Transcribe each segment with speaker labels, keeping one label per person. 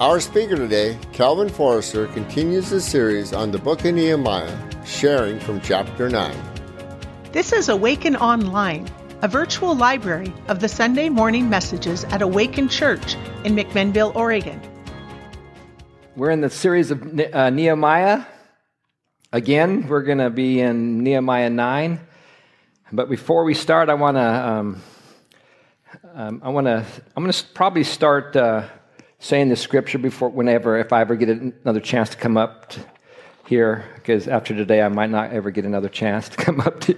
Speaker 1: Our speaker today, Kelvin Forster, continues the series on the book of Nehemiah, sharing from chapter 9.
Speaker 2: This is Awaken Online, a virtual library of the Sunday morning messages at Awaken Church in McMinnville, Oregon.
Speaker 3: We're in the series of uh, Nehemiah. Again, we're going to be in Nehemiah 9. But before we start, I want to. Um, um, I want to. I'm going to probably start uh, saying the scripture before, whenever, if I ever get another chance to come up to here, because after today I might not ever get another chance to come up to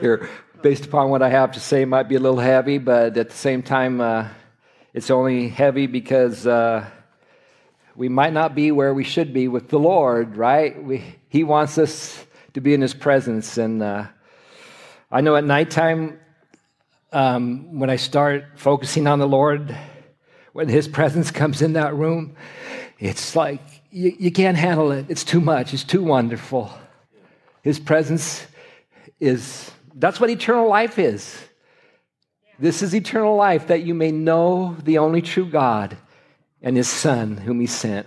Speaker 3: here. Based upon what I have to say, might be a little heavy, but at the same time, uh, it's only heavy because uh, we might not be where we should be with the Lord, right? We, he wants us to be in His presence, and uh, I know at nighttime um, when I start focusing on the Lord when his presence comes in that room, it's like you, you can't handle it. It's too much, it's too wonderful. His presence is, that's what eternal life is. This is eternal life, that you may know the only true God and his Son, whom he sent.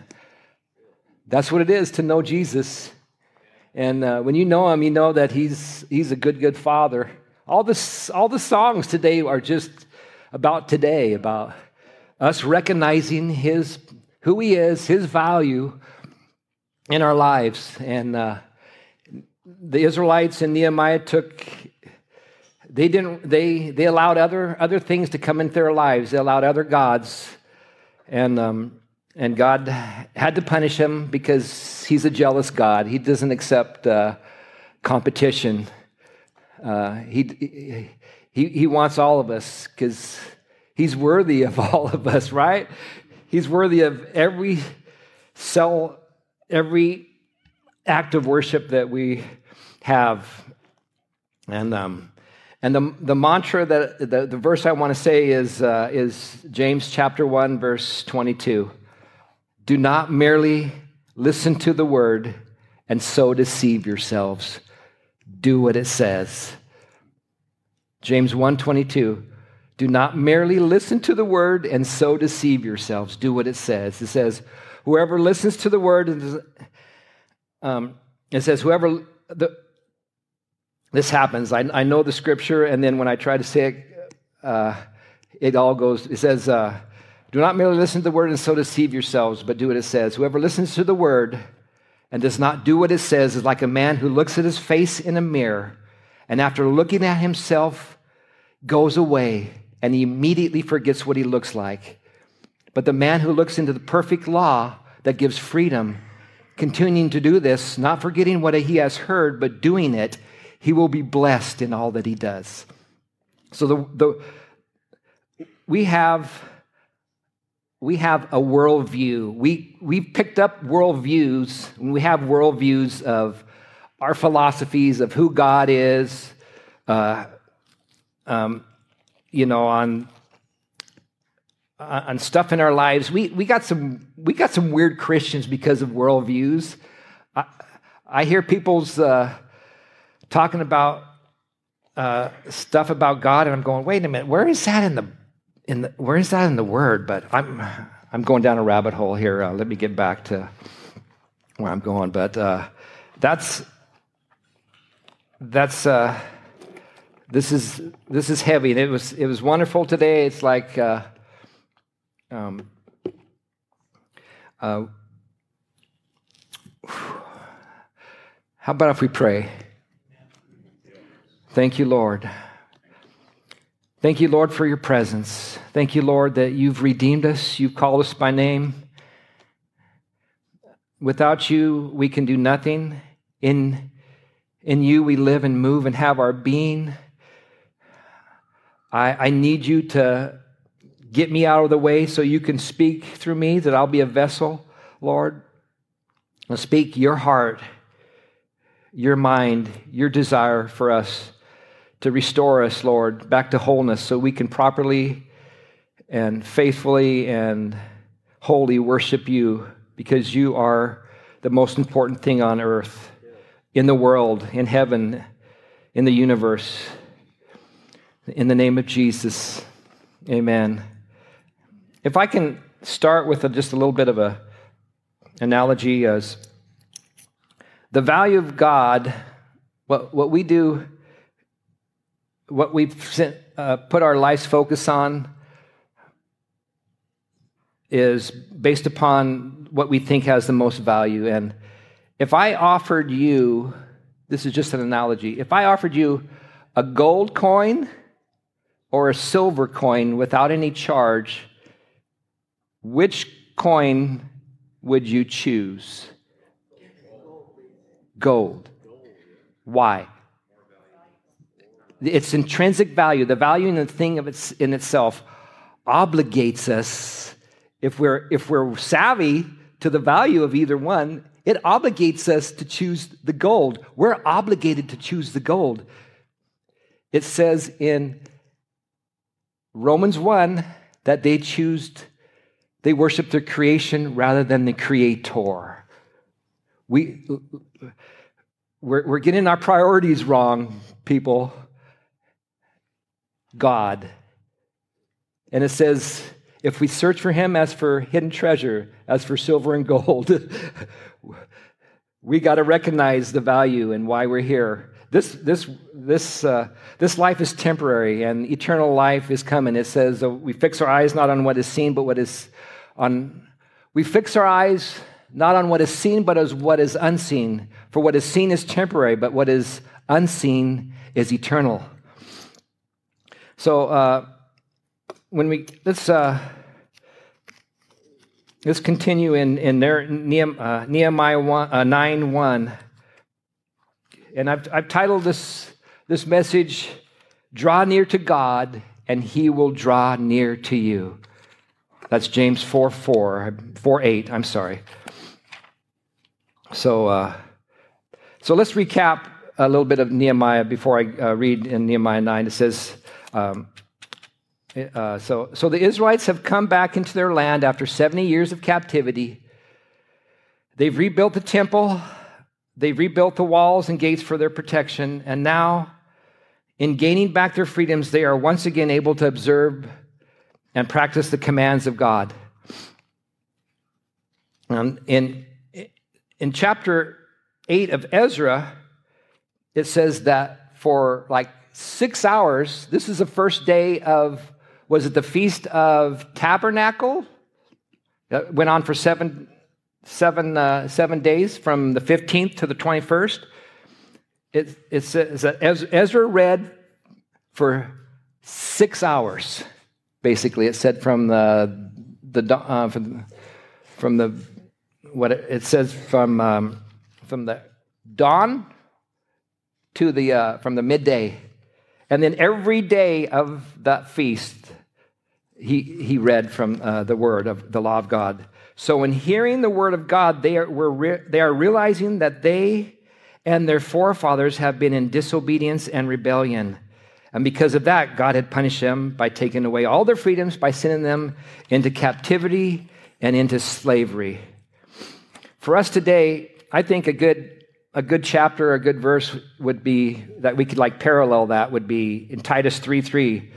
Speaker 3: That's what it is to know Jesus. And uh, when you know him, you know that he's, he's a good, good father. All, this, all the songs today are just about today, about us recognizing his who he is, his value in our lives. And uh, the Israelites in Nehemiah took they didn't they they allowed other other things to come into their lives. They allowed other gods, and um, and God had to punish him because he's a jealous God. He doesn't accept uh, competition. Uh, he, he he wants all of us because He's worthy of all of us, right? He's worthy of every cell, every act of worship that we have. And, um, and the, the mantra that the, the verse I want to say is, uh, is James chapter 1, verse 22. Do not merely listen to the word and so deceive yourselves. Do what it says. James 1:22 do not merely listen to the word and so deceive yourselves. Do what it says. It says, whoever listens to the word, um, it says, whoever, the, this happens. I, I, know the scripture, and then when I try to say it, uh, it all goes, it says, uh, do not merely listen to the word and so deceive yourselves, but do what it says. Whoever listens to the word and does not do what it says is like a man who looks at his face in a mirror and after looking at himself goes away and he immediately forgets what he looks like. But the man who looks into the perfect law that gives freedom, continuing to do this, not forgetting what he has heard, but doing it, he will be blessed in all that he does. So the, the we have we have a worldview. We we picked up worldviews, and we have worldviews of our philosophies of who God is, uh, um, you know, on on stuff in our lives. We, we, got some, we got some weird Christians because of worldviews. I, I hear people's uh, talking about uh, stuff about God, and I'm going, wait a minute, where is that in the, in the where is that in the Word? But I'm, I'm going down a rabbit hole here. Uh, let me get back to where I'm going. But uh, that's, that's, uh, this is this is heavy, it was it was wonderful today. It's like, uh, um, uh, how about if we pray? Thank you, Lord. Thank you, Lord, for your presence. Thank you, Lord, that you've redeemed us. You've called us by name. Without you, we can do nothing. In, in you, we live and move and have our being. I, I need you to get me out of the way so you can speak through me, that I'll be a vessel, Lord. I'll speak your heart, your mind, your desire for us to restore us, Lord, back to wholeness so we can properly and faithfully and wholly worship you because you are the most important thing on earth, in the world, in heaven, in the universe. In the name of Jesus, amen. If I can start with a, just a little bit of a analogy as the value of God, what, what we do, what we've uh, put our life's focus on, is based upon what we think has the most value. And if I offered you, this is just an analogy, if I offered you a gold coin or a silver coin without any charge, which coin would you choose? Gold. Why? Its intrinsic value, the value in the thing of its, in itself, obligates us. If we're, if we're savvy to the value of either one, it obligates us to choose the gold. We're obligated to choose the gold. It says in Romans 1 that they choose, they worship their creation rather than the creator. We, we're, we're getting our priorities wrong, people. God. And it says, if we search for him as for hidden treasure, as for silver and gold, we got to recognize the value and why we're here. This, this, this, uh, this life is temporary and eternal life is coming. It says uh, we fix our eyes not on what is seen, but what is on. We fix our eyes not on what is seen, but as what is unseen. For what is seen is temporary, but what is unseen is eternal. So uh, when we let's uh, let's continue in in uh, Nehemiah 1, uh, 9 1. And I've, I've titled this, this message, Draw Near to God, and He Will Draw Near to You. That's James 4 4, 4 8, I'm sorry. So, uh, so let's recap a little bit of Nehemiah before I uh, read in Nehemiah 9. It says, um, uh, so, so the Israelites have come back into their land after 70 years of captivity. They've rebuilt the temple, they rebuilt the walls and gates for their protection, and now, in gaining back their freedoms, they are once again able to observe and practice the commands of God. Um, in, in chapter 8 of Ezra, it says that for like six hours, this is the first day of, was it the Feast of Tabernacle? That went on for seven seven, uh, seven days from the 15th to the 21st. It, it says that Ezra read for six hours, basically. It said from the, the, uh, from, from the what it, it says from, um, from the dawn to the, uh, from the midday. And then every day of that feast, he, he read from uh, the word of the law of God. So, in hearing the word of God, they are, re- they are realizing that they and their forefathers have been in disobedience and rebellion. And because of that, God had punished them by taking away all their freedoms, by sending them into captivity and into slavery. For us today, I think a good, a good chapter, a good verse would be that we could like parallel that would be in Titus 3 3.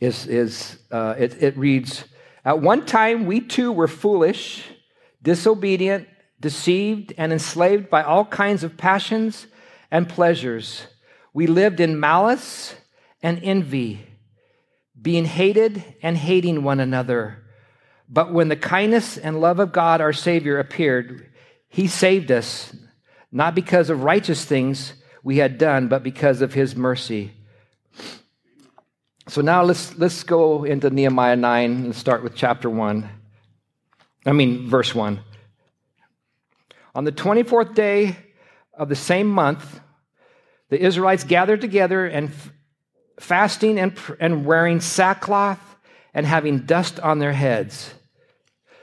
Speaker 3: Is, is, uh, it, it reads, at one time, we too were foolish, disobedient, deceived, and enslaved by all kinds of passions and pleasures. We lived in malice and envy, being hated and hating one another. But when the kindness and love of God, our Savior, appeared, He saved us, not because of righteous things we had done, but because of His mercy. So now let's, let's go into Nehemiah 9 and start with chapter 1. I mean, verse 1. On the 24th day of the same month, the Israelites gathered together and fasting and, and wearing sackcloth and having dust on their heads.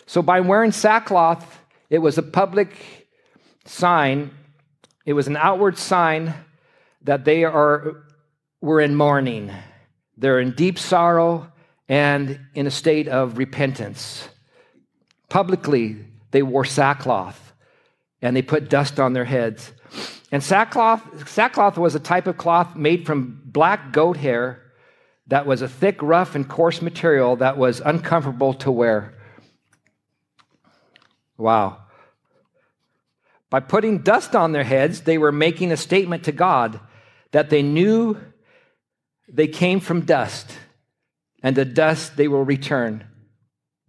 Speaker 3: So, by wearing sackcloth, it was a public sign, it was an outward sign that they are, were in mourning. They're in deep sorrow and in a state of repentance. Publicly, they wore sackcloth and they put dust on their heads. And sackcloth, sackcloth was a type of cloth made from black goat hair that was a thick, rough, and coarse material that was uncomfortable to wear. Wow. By putting dust on their heads, they were making a statement to God that they knew they came from dust, and to dust they will return.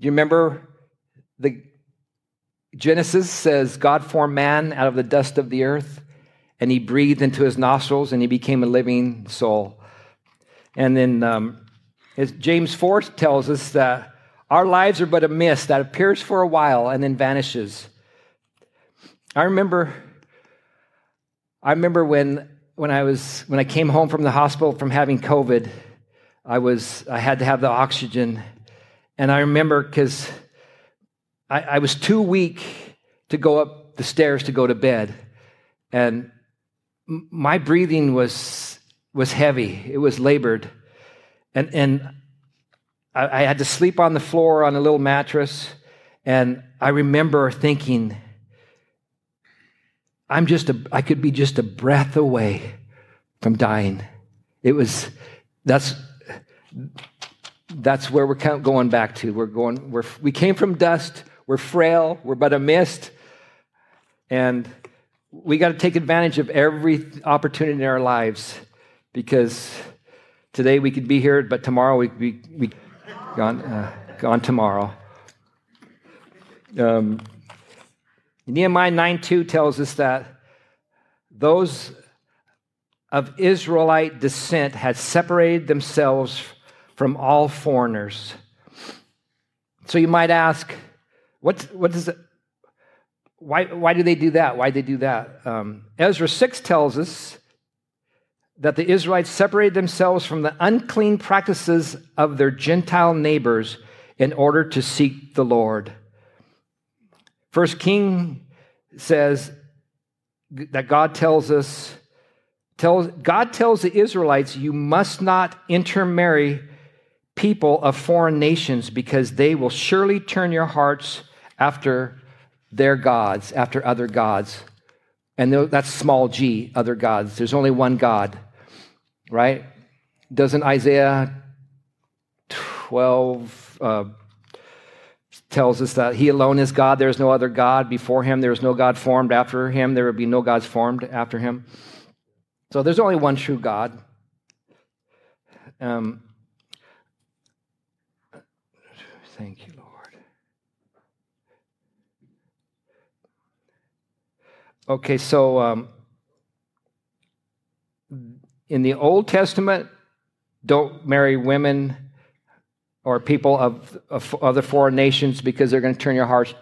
Speaker 3: Do you remember the Genesis says God formed man out of the dust of the earth, and he breathed into his nostrils, and he became a living soul. And then um, James 4 tells us that our lives are but a mist that appears for a while and then vanishes. I remember, I remember when, when I was when I came home from the hospital from having COVID, I was I had to have the oxygen, and I remember because I, I was too weak to go up the stairs to go to bed, and my breathing was was heavy. It was labored, and and I, I had to sleep on the floor on a little mattress, and I remember thinking I'm just a, I could be just a breath away from dying. It was, that's, that's where we're going back to. We're going, we're, we came from dust. We're frail. We're but a mist. And we got to take advantage of every opportunity in our lives because today we could be here, but tomorrow we could be we, gone, uh, gone tomorrow. Um, Nehemiah 9:2 tells us that those of Israelite descent had separated themselves from all foreigners. So you might ask, what, what does it, why, why do they do that? Why do they do that? Um, Ezra 6 tells us that the Israelites separated themselves from the unclean practices of their Gentile neighbors in order to seek the Lord. First King says that God tells us, tells, God tells the Israelites, you must not intermarry people of foreign nations because they will surely turn your hearts after their gods, after other gods. And that's small g, other gods. There's only one God, right? Doesn't Isaiah 12, uh, tells us that he alone is God. There is no other God before him. There is no God formed after him. There would be no gods formed after him. So there's only one true God. Um, thank you, Lord. Okay, so um, in the Old Testament, don't marry women or people of, of other foreign nations because they're going to turn your hearts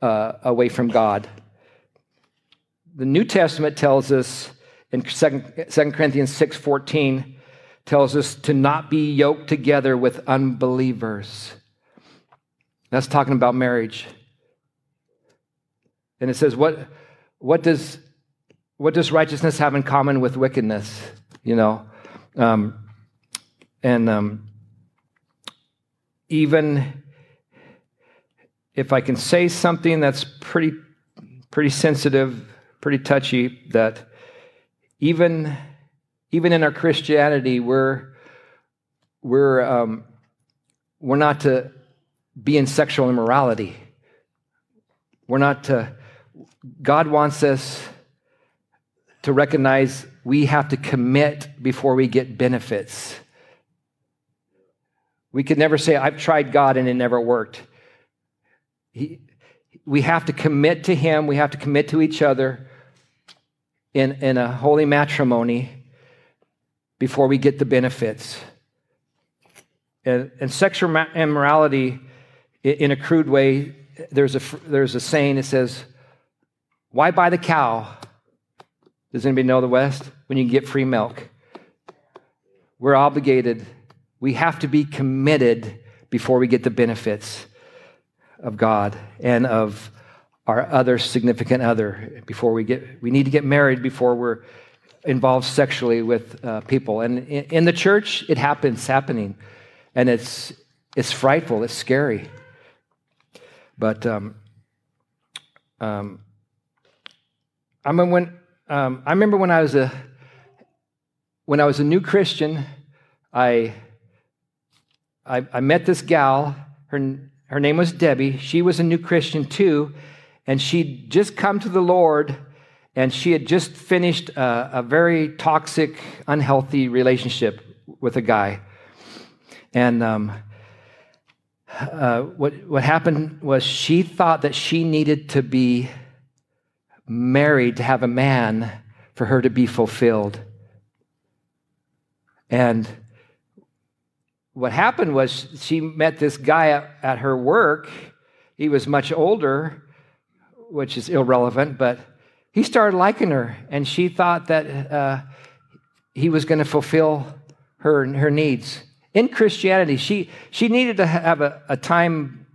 Speaker 3: uh, away from God. The New Testament tells us in 2 Corinthians 6:14 tells us to not be yoked together with unbelievers. That's talking about marriage. And it says what what does what does righteousness have in common with wickedness? You know, um, and um, even if I can say something that's pretty, pretty sensitive, pretty touchy, that even, even in our Christianity, we're, we're, um, we're not to be in sexual immorality. We're not to, God wants us to recognize we have to commit before we get benefits. We could never say, I've tried God and it never worked. He, we have to commit to Him, we have to commit to each other in, in a holy matrimony before we get the benefits. And, and sexual immorality, in a crude way, there's a, there's a saying that says, Why buy the cow? Does anybody know the West? When you can get free milk. We're obligated we have to be committed before we get the benefits of God and of our other significant other. Before we get we need to get married before we're involved sexually with uh, people. And in, in, the church it happens happening. And it's it's frightful. It's scary. But um, um, I remember when um, I remember when I was a when I was a new Christian I I, I met this gal. Her, her name was Debbie. She was a new Christian too, and she'd just come to the Lord, and she had just finished a, a very toxic, unhealthy relationship with a guy. And um, uh, what, what happened was she thought that she needed to be married to have a man for her to be fulfilled. And what happened was she met this guy at, at her work. He was much older, which is irrelevant, but he started liking her, and she thought that uh, he was going to fulfill her, her needs. In Christianity, she, she needed to have a, a time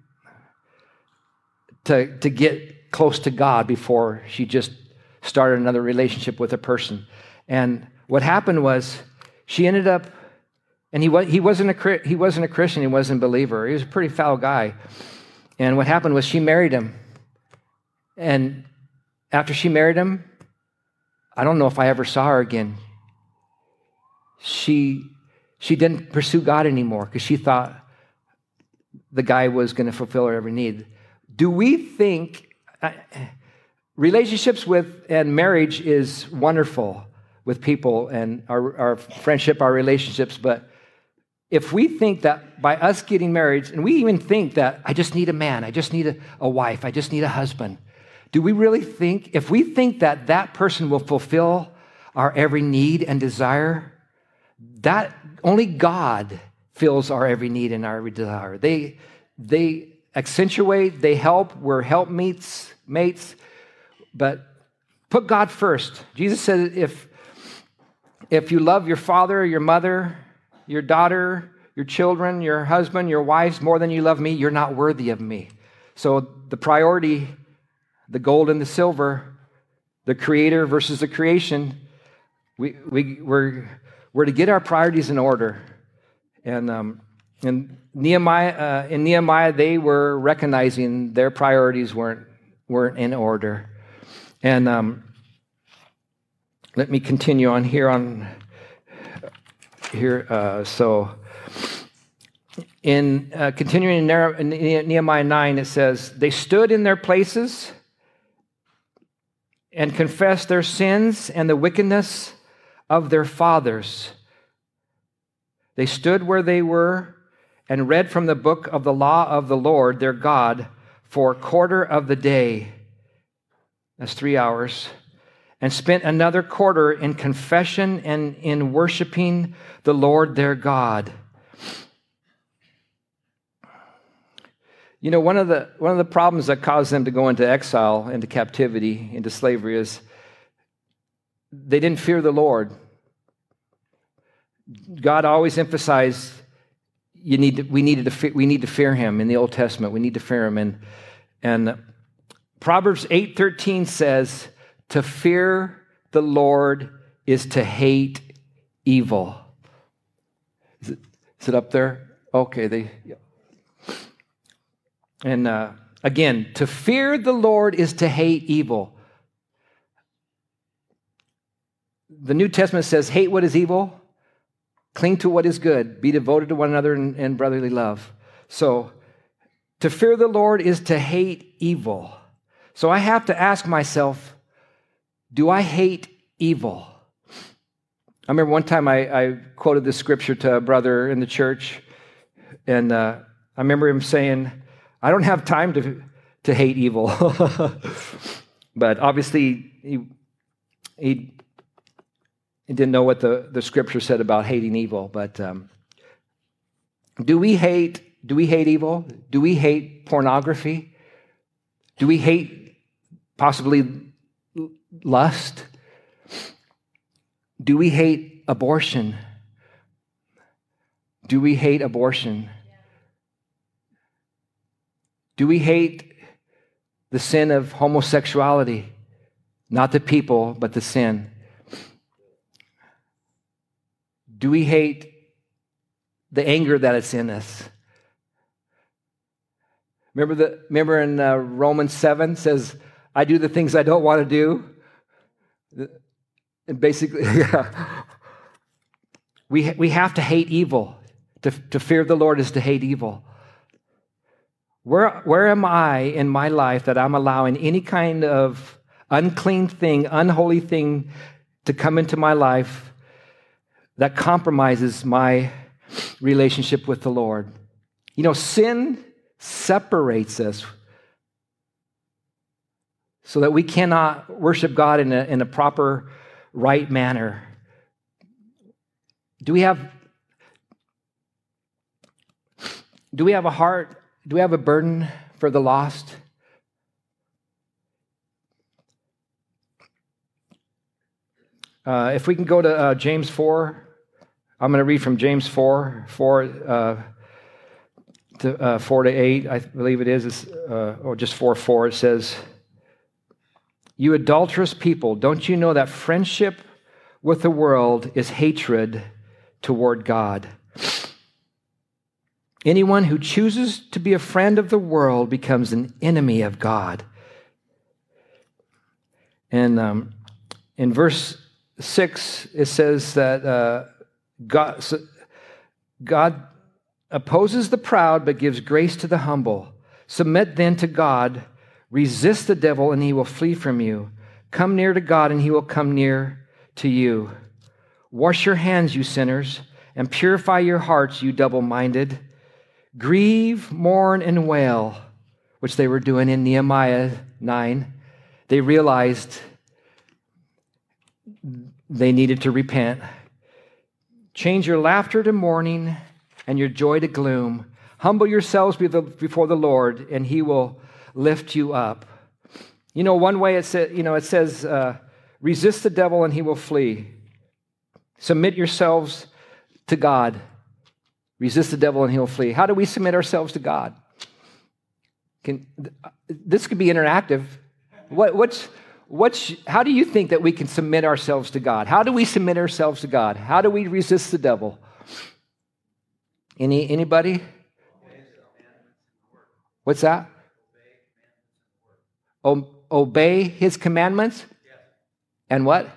Speaker 3: to, to get close to God before she just started another relationship with a person. And what happened was she ended up, and he, was, he, wasn't a, he wasn't a Christian, he wasn't a believer. He was a pretty foul guy. And what happened was she married him. And after she married him, I don't know if I ever saw her again. She, she didn't pursue God anymore because she thought the guy was going to fulfill her every need. Do we think relationships with and marriage is wonderful? with people and our, our friendship, our relationships. But if we think that by us getting married, and we even think that I just need a man, I just need a, a wife, I just need a husband, do we really think, if we think that that person will fulfill our every need and desire, that only God fills our every need and our every desire. They, they accentuate, they help, we're helpmeets, mates, but put God first. Jesus said, if if you love your father, or your mother, your daughter, your children, your husband, your wives more than you love me, you're not worthy of me. So the priority, the gold and the silver, the creator versus the creation, we, we, we're, we're to get our priorities in order. And, um, and Nehemiah, uh, in Nehemiah, they were recognizing their priorities weren't, weren't in order. And um, let me continue on here on here. Uh, so, in uh, continuing in Nehemiah 9, it says, They stood in their places and confessed their sins and the wickedness of their fathers. They stood where they were and read from the book of the law of the Lord their God for a quarter of the day. That's three hours and spent another quarter in confession and in worshiping the Lord their God. You know, one of the, one of the problems that caused them to go into exile, into captivity, into slavery is they didn't fear the Lord. God always emphasized you need to, we, needed to, we need to fear him in the Old Testament. We need to fear him. And, and Proverbs 8.13 says, to fear the Lord is to hate evil. Is it, is it up there? Okay, they. Yeah. And uh, again, to fear the Lord is to hate evil. The New Testament says, hate what is evil, cling to what is good, be devoted to one another in, in brotherly love. So, to fear the Lord is to hate evil. So I have to ask myself, do I hate evil? I remember one time I, I quoted this scripture to a brother in the church, and uh, I remember him saying, I don't have time to, to hate evil. but obviously, he, he, he, didn't know what the, the scripture said about hating evil. But um, do we hate do we hate evil? Do we hate pornography? Do we hate possibly lust? Do we hate abortion? Do we hate abortion? Do we hate the sin of homosexuality? Not the people, but the sin. Do we hate the anger that is in us? Remember, the, remember in uh, Romans 7 says, I do the things I don't want to do. And basically, yeah. we, we have to hate evil. To, to fear the Lord is to hate evil. Where, where am I in my life that I'm allowing any kind of unclean thing, unholy thing to come into my life that compromises my relationship with the Lord? You know, sin separates us so that we cannot worship God in a, in a proper, right manner. Do we have do we have a heart? Do we have a burden for the lost? Uh, if we can go to uh, James 4, I'm going to read from James 4, 4, uh, to, uh, 4 to 8, I believe it is, uh, or just 4 4. It says, You adulterous people, don't you know that friendship with the world is hatred toward God? Anyone who chooses to be a friend of the world becomes an enemy of God. And um, in verse 6, it says that uh, God, God opposes the proud but gives grace to the humble. Submit then to God, resist the devil, and he will flee from you. Come near to God, and he will come near to you. Wash your hands, you sinners, and purify your hearts, you double minded. Grieve, mourn, and wail, which they were doing in Nehemiah 9. They realized they needed to repent. Change your laughter to mourning and your joy to gloom. Humble yourselves before the Lord, and he will lift you up. You know, one way it says, you know, it says, uh, resist the devil and he will flee. Submit yourselves to God Resist the devil and he'll flee. How do we submit ourselves to God? Can, this could be interactive. What, what's, what's, how do you think that we can submit ourselves to God? How do we submit ourselves to God? How do we resist the devil? Any, anybody? What's that? O- obey his commandments? And what?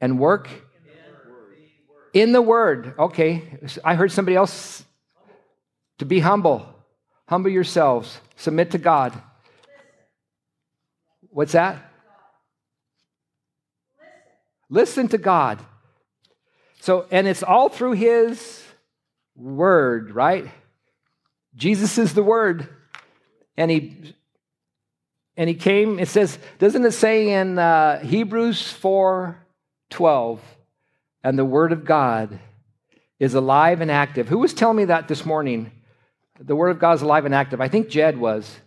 Speaker 3: And work? In the word. Okay. I heard somebody else to be humble. Humble yourselves. Submit to God. What's that? Listen to God. So, and it's all through His Word, right? Jesus is the Word. And He and he came, it says, doesn't it say in uh, Hebrews 4 12, and the Word of God is alive and active. Who was telling me that this morning? The Word of God is alive and active. I think Jed was.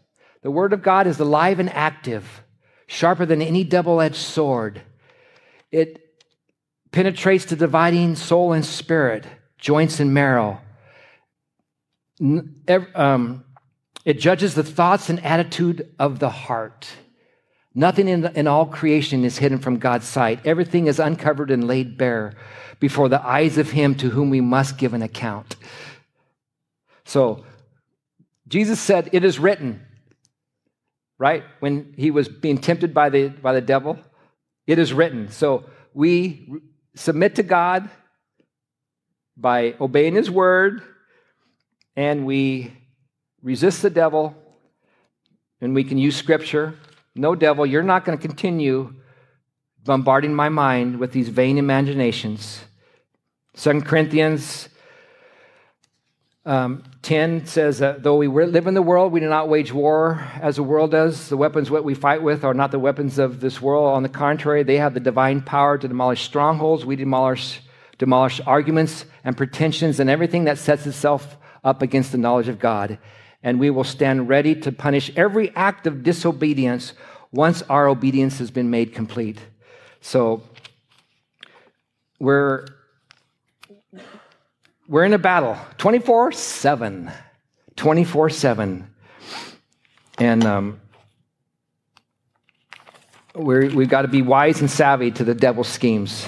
Speaker 3: The Word of God is alive and active, sharper than any double edged sword. It penetrates the dividing soul and spirit, joints and marrow. Um, it judges the thoughts and attitude of the heart. Nothing in, in all creation is hidden from God's sight. Everything is uncovered and laid bare before the eyes of Him to whom we must give an account. So, Jesus said, It is written, right? When he was being tempted by the, by the devil, it is written. So, we submit to God by obeying His word, and we resist the devil, and we can use Scripture no, devil, you're not going to continue bombarding my mind with these vain imaginations. 2 Corinthians um, 10 says that though we live in the world, we do not wage war as the world does. The weapons what we fight with are not the weapons of this world. On the contrary, they have the divine power to demolish strongholds. We demolish, demolish arguments and pretensions and everything that sets itself up against the knowledge of God and we will stand ready to punish every act of disobedience once our obedience has been made complete. So we're we're in a battle. 24 7 24 7 and um, we we've got to be wise and savvy to the devil's schemes.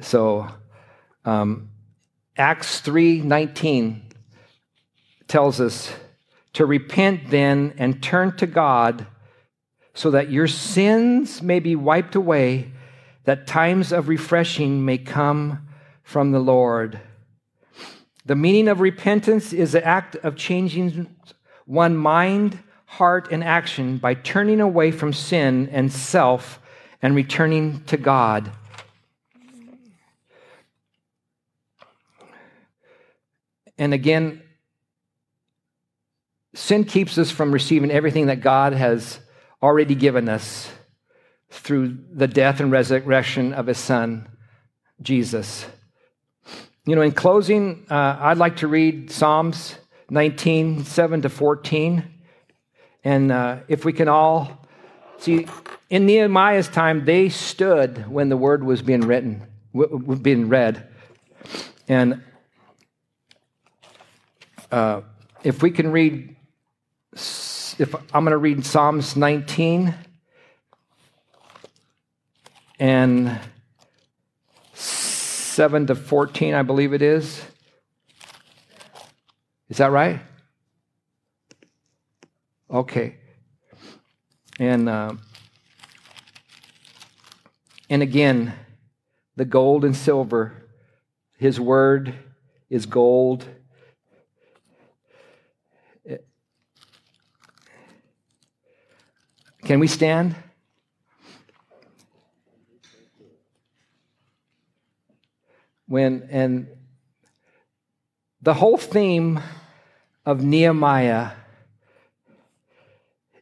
Speaker 3: So um, acts 3 19 tells us to repent then and turn to God so that your sins may be wiped away, that times of refreshing may come from the Lord. The meaning of repentance is the act of changing one mind, heart, and action by turning away from sin and self and returning to God. And again, sin keeps us from receiving everything that God has already given us through the death and resurrection of his son, Jesus. You know, in closing, uh, I'd like to read Psalms 19, 7 to 14. And uh, if we can all see, in Nehemiah's time, they stood when the word was being written, being read. And uh, if we can read, if I'm going to read Psalms 19 and 7 to 14, I believe it is. Is that right? Okay. And, uh, and again, the gold and silver, his word is gold. Can we stand? when and the whole theme of Nehemiah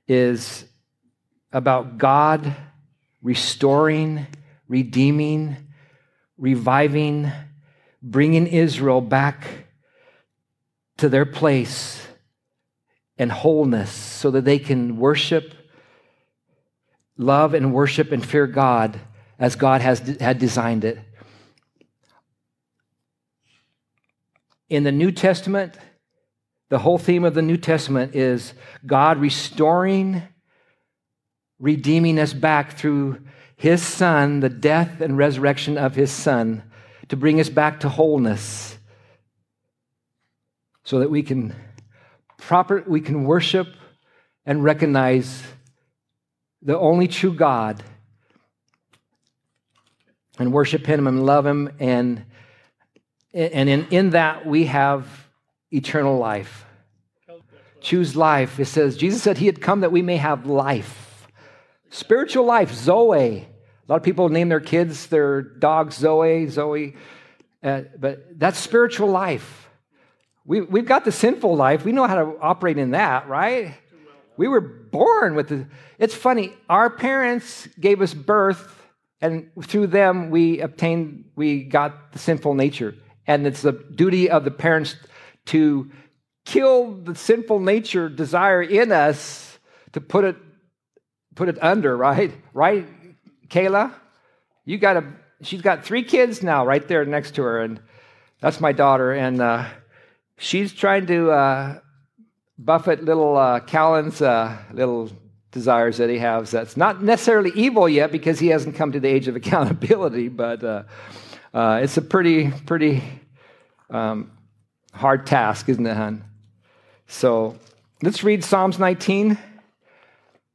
Speaker 3: is about God restoring, redeeming, reviving, bringing Israel back to their place and wholeness so that they can worship, love, and worship and fear God as God has had designed it. In the New Testament, the whole theme of the New Testament is God restoring, redeeming us back through His Son, the death and resurrection of His Son, to bring us back to wholeness so that we can proper we can worship and recognize the only true God and worship him and love him and and in, in that, we have eternal life. Choose life. It says, Jesus said he had come that we may have life. Spiritual life, Zoe. A lot of people name their kids, their dogs Zoe, Zoe. Uh, but that's spiritual life. We, we've got the sinful life. We know how to operate in that, right? We were born with the. It's funny. Our parents gave us birth, and through them we obtained, we got the sinful nature. And it's the duty of the parents to kill the sinful nature desire in us to put it put it under, right? Right, Kayla? You got a she's got three kids now right there next to her, and that's my daughter, and uh, she's trying to uh, buffet little uh, Callan's uh, little desires that he has. That's not necessarily evil yet because he hasn't come to the age of accountability, but uh, uh, it's a pretty, pretty um, hard task, isn't it, hon? So let's read Psalms 19.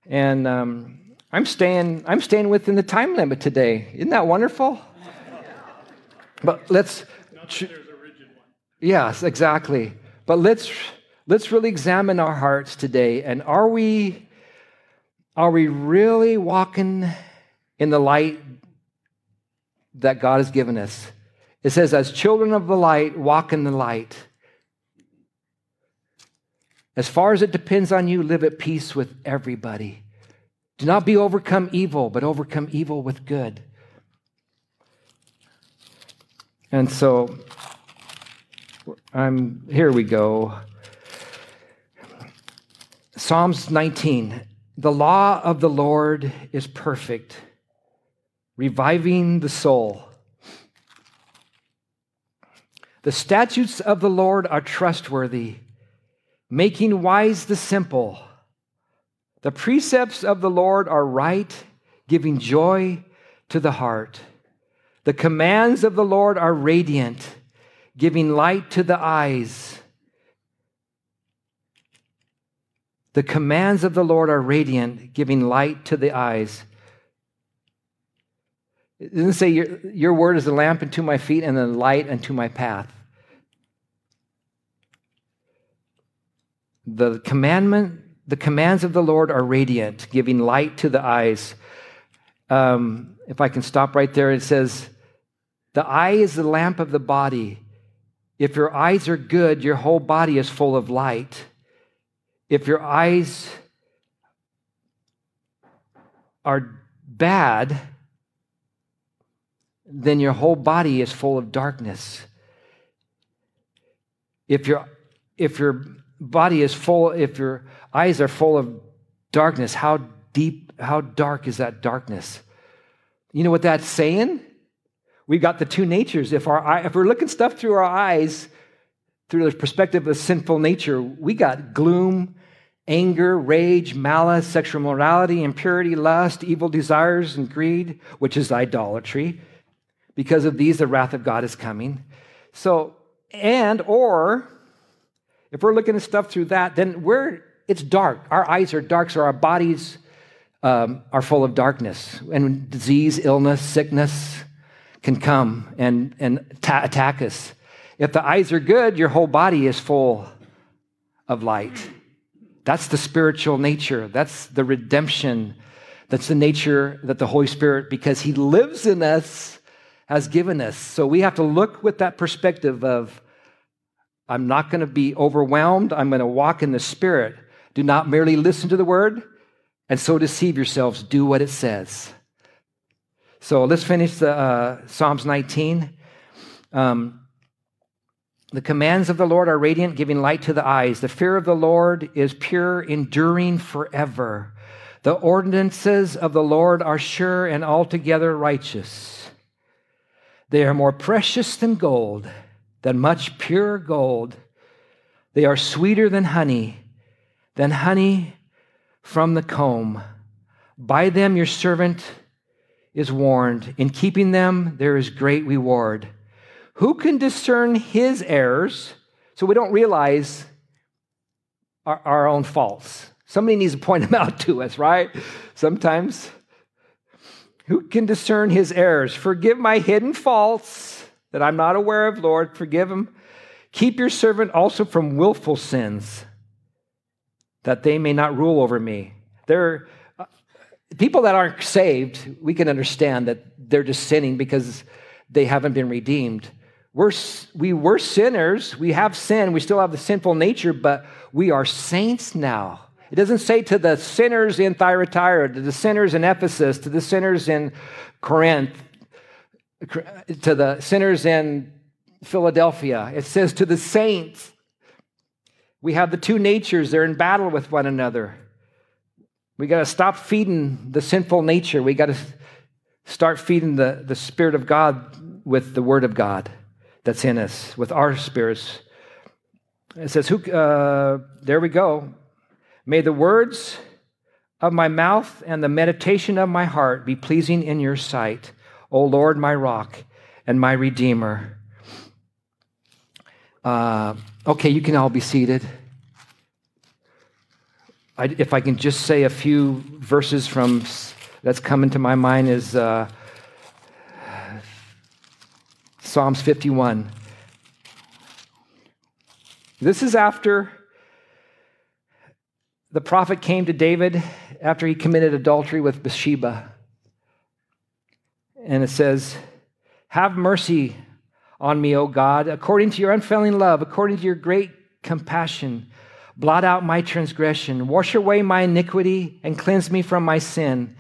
Speaker 3: And um, I'm staying, I'm staying within the time limit today. Isn't that wonderful? But let's. Not that there's a rigid one. Yes, exactly. But let's let's really examine our hearts today. And are we are we really walking in the light that God has given us? It says, as children of the light, walk in the light. As far as it depends on you, live at peace with everybody. Do not be overcome evil, but overcome evil with good. And so, I'm here we go. Psalms 19. The law of the Lord is perfect, reviving the soul. The statutes of the Lord are trustworthy, making wise the simple. The precepts of the Lord are right, giving joy to the heart. The commands of the Lord are radiant, giving light to the eyes. The commands of the Lord are radiant, giving light to the eyes. It doesn't say your, your word is a lamp unto my feet and a light unto my path. The commandment, the commands of the Lord are radiant, giving light to the eyes. Um, if I can stop right there, it says, The eye is the lamp of the body. If your eyes are good, your whole body is full of light. If your eyes are bad, then your whole body is full of darkness. If your, if your body is full, if your eyes are full of darkness, how deep, how dark is that darkness? You know what that's saying? We've got the two natures. If, our, if we're looking stuff through our eyes, through the perspective of sinful nature, we got gloom, anger, rage, malice, sexual morality, impurity, lust, evil desires, and greed, which is idolatry. Because of these, the wrath of God is coming. So, and, or, if we're looking at stuff through that, then we're, it's dark. Our eyes are dark, so our bodies um, are full of darkness. And disease, illness, sickness can come and, and ta- attack us. If the eyes are good, your whole body is full of light. That's the spiritual nature. That's the redemption. That's the nature that the Holy Spirit, because He lives in us, has given us. So we have to look with that perspective of, I'm not going to be overwhelmed. I'm going to walk in the Spirit. Do not merely listen to the word and so deceive yourselves. Do what it says. So let's finish the uh, Psalms 19. Um, the commands of the Lord are radiant, giving light to the eyes. The fear of the Lord is pure, enduring forever. The ordinances of the Lord are sure and altogether righteous. They are more precious than gold, than much pure gold. They are sweeter than honey, than honey from the comb. By them your servant is warned. In keeping them, there is great reward. Who can discern his errors so we don't realize our, our own faults? Somebody needs to point them out to us, right? Sometimes. Who can discern his errors? Forgive my hidden faults that I'm not aware of, Lord. Forgive them. Keep your servant also from willful sins, that they may not rule over me. There are people that aren't saved, we can understand that they're just sinning because they haven't been redeemed. We're, we were sinners. We have sin. We still have the sinful nature, but we are saints now. It doesn't say to the sinners in Thyatira, to the sinners in Ephesus, to the sinners in Corinth, to the sinners in Philadelphia. It says to the saints. We have the two natures, they're in battle with one another. We got to stop feeding the sinful nature. We got to start feeding the, the Spirit of God with the Word of God that's in us, with our spirits. It says, Who, uh, there we go. May the words of my mouth and the meditation of my heart be pleasing in your sight, O Lord, my rock and my redeemer. Uh, okay, you can all be seated. I, if I can just say a few verses from that's come into my mind is uh, Psalms 51. This is after the prophet came to David after he committed adultery with Bathsheba. And it says, Have mercy on me, O God, according to your unfailing love, according to your great compassion. Blot out my transgression, wash away my iniquity, and cleanse me from my sin.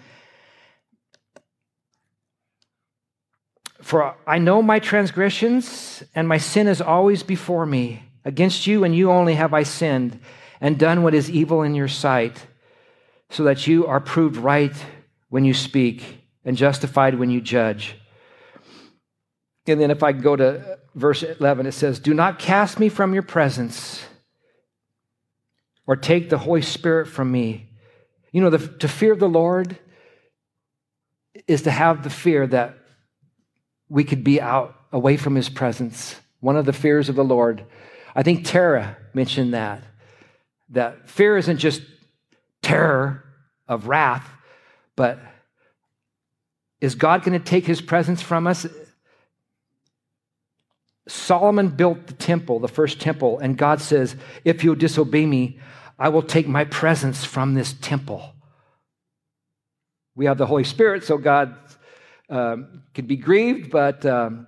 Speaker 3: For I know my transgressions, and my sin is always before me. Against you and you only have I sinned and done what is evil in your sight, so that you are proved right when you speak and justified when you judge. And then if I go to verse 11, it says, Do not cast me from your presence or take the Holy Spirit from me. You know, the, to fear the Lord is to have the fear that we could be out away from his presence. One of the fears of the Lord. I think Tara mentioned that. That fear isn't just terror of wrath, but is God going to take his presence from us? Solomon built the temple, the first temple, and God says, If you'll disobey me, I will take my presence from this temple. We have the Holy Spirit, so God um, could be grieved, but um,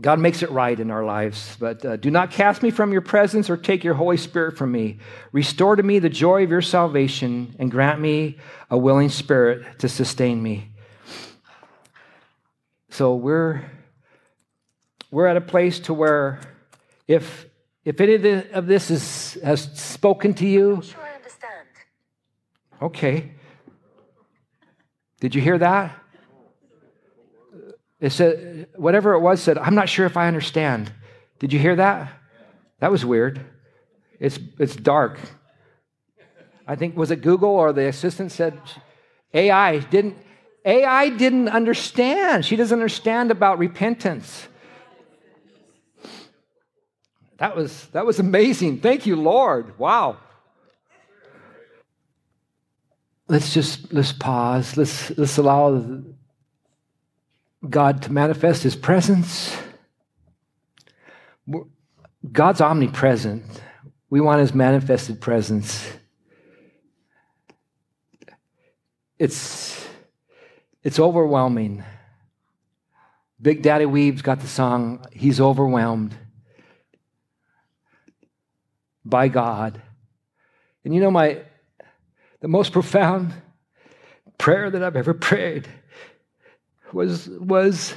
Speaker 3: God makes it right in our lives. But uh, do not cast me from your presence or take your Holy Spirit from me. Restore to me the joy of your salvation and grant me a willing spirit to sustain me. So we're we're at a place to where if if any of this is, has spoken to you,
Speaker 4: I'm sure I understand.
Speaker 3: okay. Did you hear that? It said, whatever it was said, I'm not sure if I understand. Did you hear that? That was weird. It's, it's dark. I think, was it Google or the assistant said, AI didn't, AI didn't understand. She doesn't understand about repentance. That was, that was amazing. Thank you, Lord. Wow. Let's just let's pause. Let's let's allow God to manifest His presence. God's omnipresent. We want His manifested presence. It's it's overwhelming. Big Daddy Weave's got the song, He's Overwhelmed by God. And you know, my the most profound prayer that I've ever prayed was, was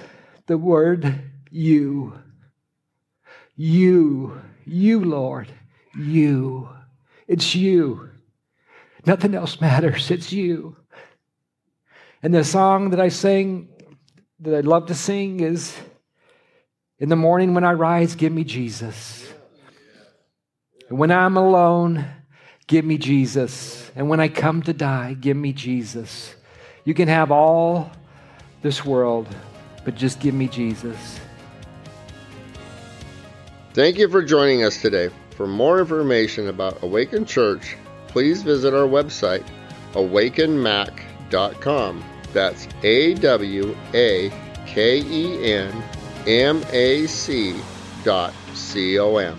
Speaker 3: the word you. You, you, Lord, you. It's you. Nothing else matters. It's you. And the song that I sing, that I love to sing, is In the morning when I rise, give me Jesus. And when I'm alone, give me Jesus. And when I come to die, give me Jesus. You can have all this world, but just give me Jesus.
Speaker 1: Thank you for joining us today. For more information about Awaken Church, please visit our website, awakenmac.com. That's A W A K E N M A C dot C O M.